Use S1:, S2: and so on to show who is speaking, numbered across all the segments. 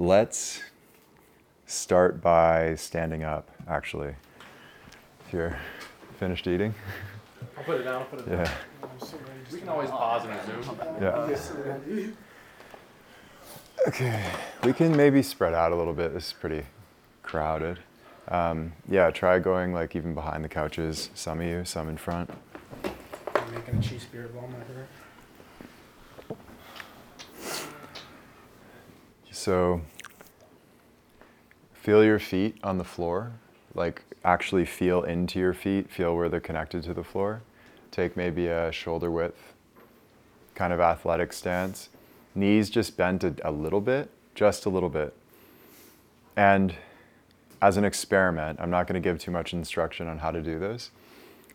S1: let's start by standing up, actually. If you're finished eating.
S2: I'll put it down. I'll put it down.
S1: Yeah.
S2: We can always pause and resume.
S1: Yeah. Okay. We can maybe spread out a little bit. This is pretty crowded. Um, yeah, try going like even behind the couches. Some of you, some in front.
S2: I'm making a cheese spirit bomb over
S1: So feel your feet on the floor. Like actually feel into your feet, feel where they're connected to the floor. Take maybe a shoulder width kind of athletic stance. Knees just bent a, a little bit, just a little bit. And as an experiment, I'm not going to give too much instruction on how to do this.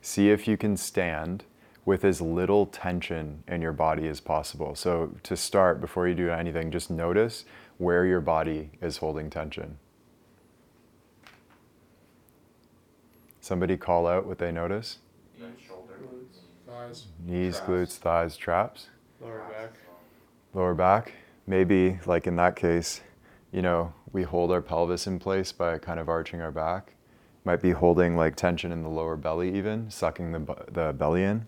S1: See if you can stand with as little tension in your body as possible. So, to start, before you do anything, just notice where your body is holding tension. Somebody call out what they notice
S2: Knees, shoulder, thighs,
S1: knees,
S2: Traps.
S1: glutes, thighs, traps,
S2: lower back.
S1: lower back. Maybe, like in that case, you know, we hold our pelvis in place by kind of arching our back. Might be holding like tension in the lower belly, even sucking the, the belly in.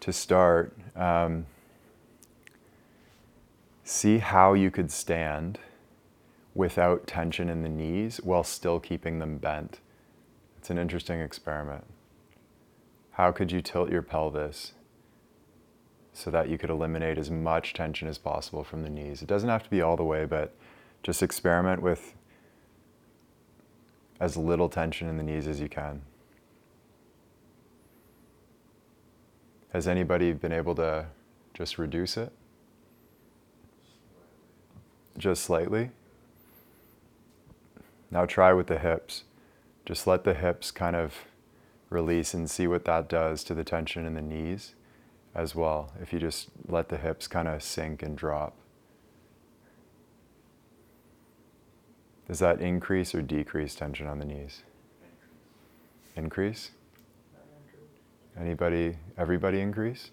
S1: To start, um, see how you could stand without tension in the knees while still keeping them bent. It's an interesting experiment. How could you tilt your pelvis so that you could eliminate as much tension as possible from the knees? It doesn't have to be all the way, but just experiment with as little tension in the knees as you can. Has anybody been able to just reduce it? Just slightly? Now try with the hips. Just let the hips kind of release and see what that does to the tension in the knees as well. If you just let the hips kind of sink and drop. Does that increase or decrease tension on the knees? Increase? Anybody, everybody increase?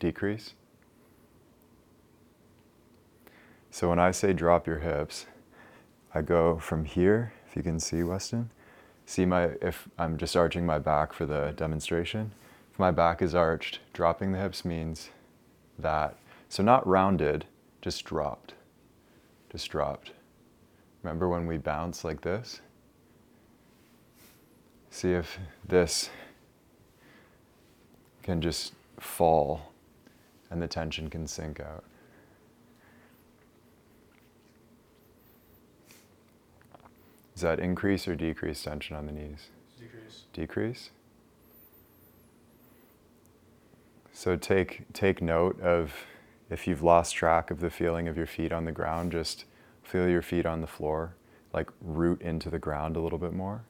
S1: Decrease? So when I say drop your hips, I go from here, if you can see Weston. See my, if I'm just arching my back for the demonstration. If my back is arched, dropping the hips means that. So not rounded, just dropped. Just dropped. Remember when we bounce like this? See if this can just fall and the tension can sink out. Does that increase or decrease tension on the knees?
S2: Decrease.
S1: Decrease? So take, take note of if you've lost track of the feeling of your feet on the ground, just feel your feet on the floor, like root into the ground a little bit more.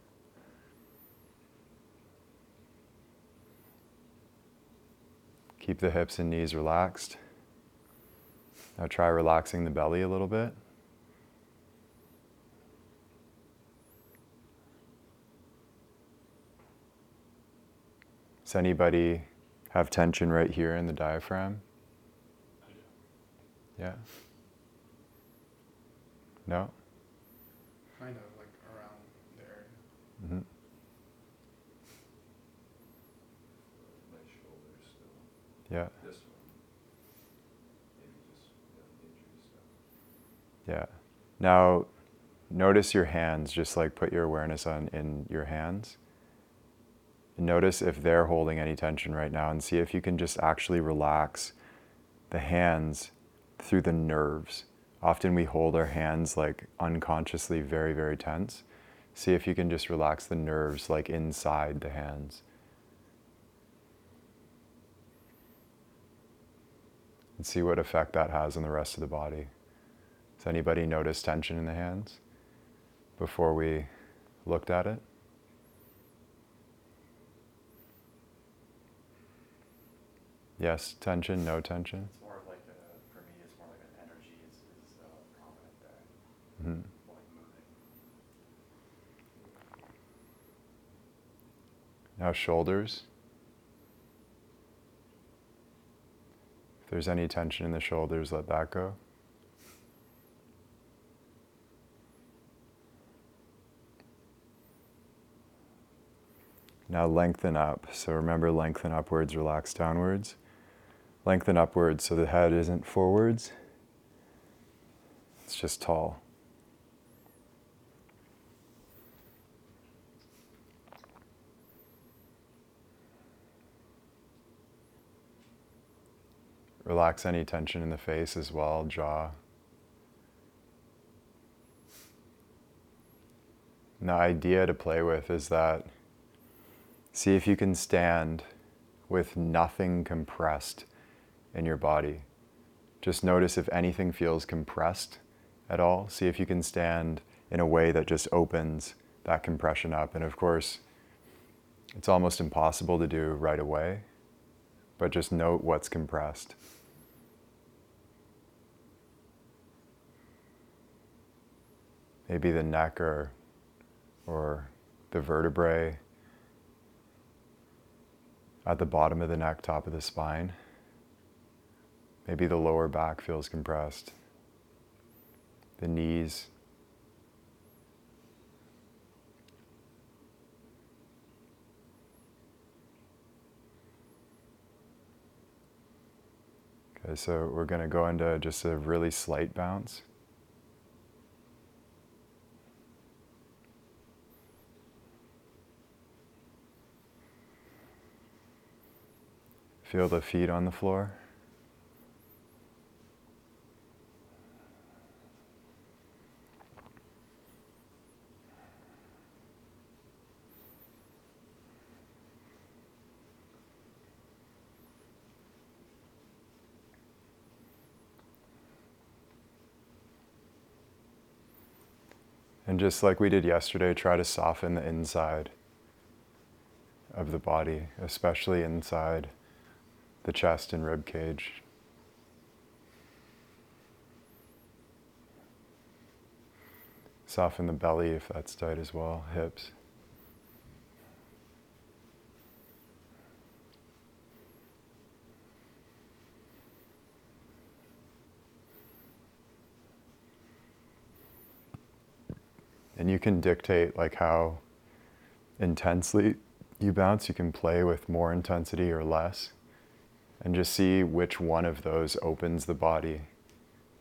S1: Keep the hips and knees relaxed. Now try relaxing the belly a little bit. Does anybody have tension right here in the diaphragm? Yeah? No?
S2: Kind of like around there.
S1: hmm
S3: My shoulders still.
S1: Yeah,
S3: This one. Maybe just yeah, the injury stuff.
S1: yeah. Now, notice your hands, just like put your awareness on in your hands. Notice if they're holding any tension right now and see if you can just actually relax the hands through the nerves. Often we hold our hands like unconsciously very, very tense. See if you can just relax the nerves like inside the hands. And see what effect that has on the rest of the body. Does anybody notice tension in the hands before we looked at it? Yes, tension, no tension.
S4: It's more of like a, for me, it's more like an energy is, is uh, prominent there,
S1: Mhm.
S4: like moving.
S1: Now, shoulders. If there's any tension in the shoulders, let that go. Now lengthen up. So remember, lengthen upwards, relax downwards. Lengthen upwards so the head isn't forwards, it's just tall. Relax any tension in the face as well, jaw. And the idea to play with is that see if you can stand with nothing compressed in your body. Just notice if anything feels compressed at all. See if you can stand in a way that just opens that compression up. And of course, it's almost impossible to do right away, but just note what's compressed. Maybe the neck or, or the vertebrae at the bottom of the neck, top of the spine. Maybe the lower back feels compressed, the knees. Okay, so we're going to go into just a really slight bounce. Feel the feet on the floor. And just like we did yesterday, try to soften the inside of the body, especially inside the chest and rib cage. Soften the belly if that's tight as well, hips. And you can dictate like how intensely you bounce. You can play with more intensity or less and just see which one of those opens the body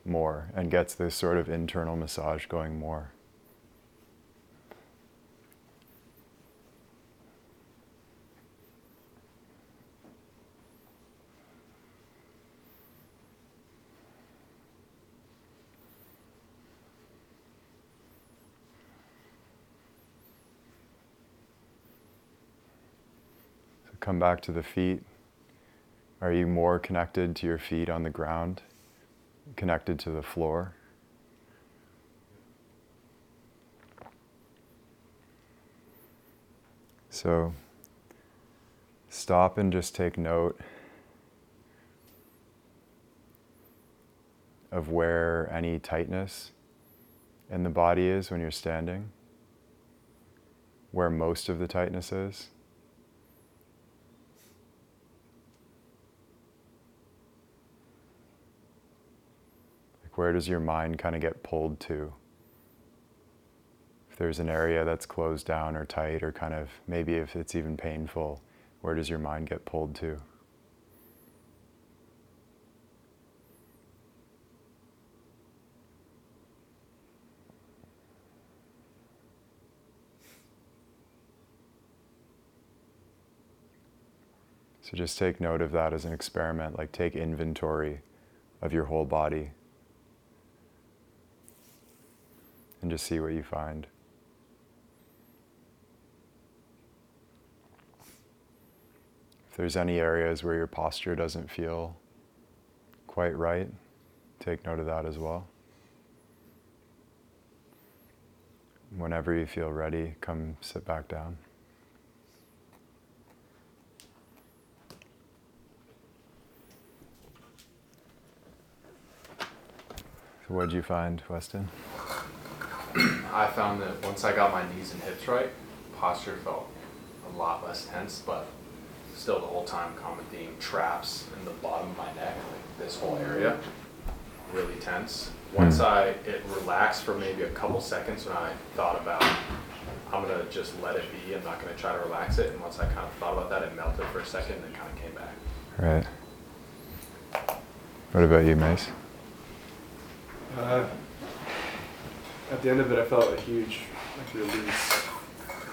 S1: more and gets this sort of internal massage going more. So come back to the feet. Are you more connected to your feet on the ground, connected to the floor? So stop and just take note of where any tightness in the body is when you're standing, where most of the tightness is. Like, where does your mind kind of get pulled to? If there's an area that's closed down or tight, or kind of maybe if it's even painful, where does your mind get pulled to? So just take note of that as an experiment, like take inventory of your whole body just see what you find. If there's any areas where your posture doesn't feel quite right, take note of that as well. Whenever you feel ready, come sit back down. So, what did you find, Weston?
S4: I found that once I got my knees and hips right, posture felt a lot less tense, but still the whole time common theme traps in the bottom of my neck. Like this whole area really tense. Once
S1: Hmm.
S4: I it relaxed for maybe a couple seconds when I thought about I'm gonna just let it be. I'm not gonna try to relax it. And once I kind of thought about that, it melted for a second and then kind of came back.
S1: Right. What about you, Mace?
S2: Uh, at the end of it, I felt a huge like release.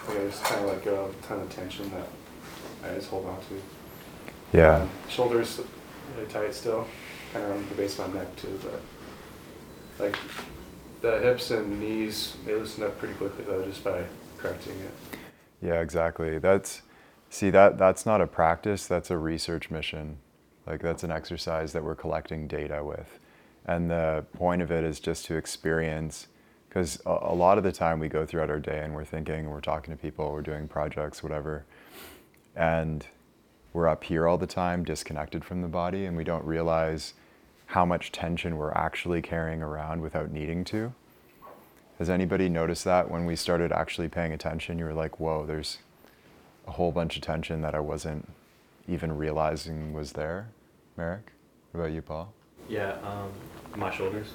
S2: Like I just kind of let go of a ton of tension that I just hold on to.
S1: Yeah.
S2: Um, shoulders really tight still, kind of around the base of my neck too, but like the hips and knees, they loosened up pretty quickly though, just by correcting it.
S1: Yeah, exactly. That's see that that's not a practice, that's a research mission. Like that's an exercise that we're collecting data with. And the point of it is just to experience because a, a lot of the time we go throughout our day and we're thinking, we're talking to people, we're doing projects, whatever. And we're up here all the time, disconnected from the body, and we don't realize how much tension we're actually carrying around without needing to. Has anybody noticed that when we started actually paying attention? You were like, whoa, there's a whole bunch of tension that I wasn't even realizing was there. Merrick, what about you, Paul?
S5: Yeah, um, my shoulders.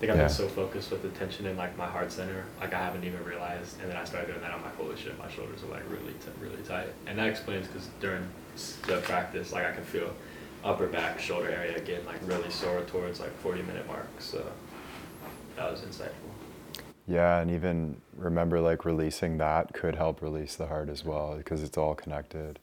S5: I think I've
S1: Yeah.
S5: been so focused with the tension in like my heart center, like I haven't even realized. And then I started doing that. I'm like, holy shit, my shoulders are like really, t- really tight. And that explains because during the practice, like I can feel upper back, shoulder area getting like really sore towards like 40 minute mark. So that was insightful.
S1: Yeah, and even remember like releasing that could help release the heart as well because it's all connected.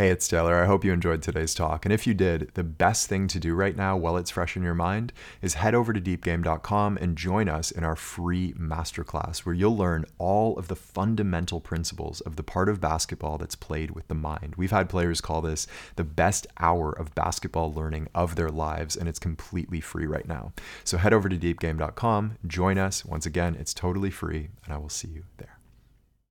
S1: Hey, it's Taylor. I hope you enjoyed today's talk. And if you did, the best thing to do right now while it's fresh in your mind is head over to deepgame.com and join us in our free masterclass where you'll learn all of the fundamental principles of the part of basketball that's played with the mind. We've had players call this the best hour of basketball learning of their lives, and it's completely free right now. So head over to deepgame.com, join us. Once again, it's totally free, and I will see you there.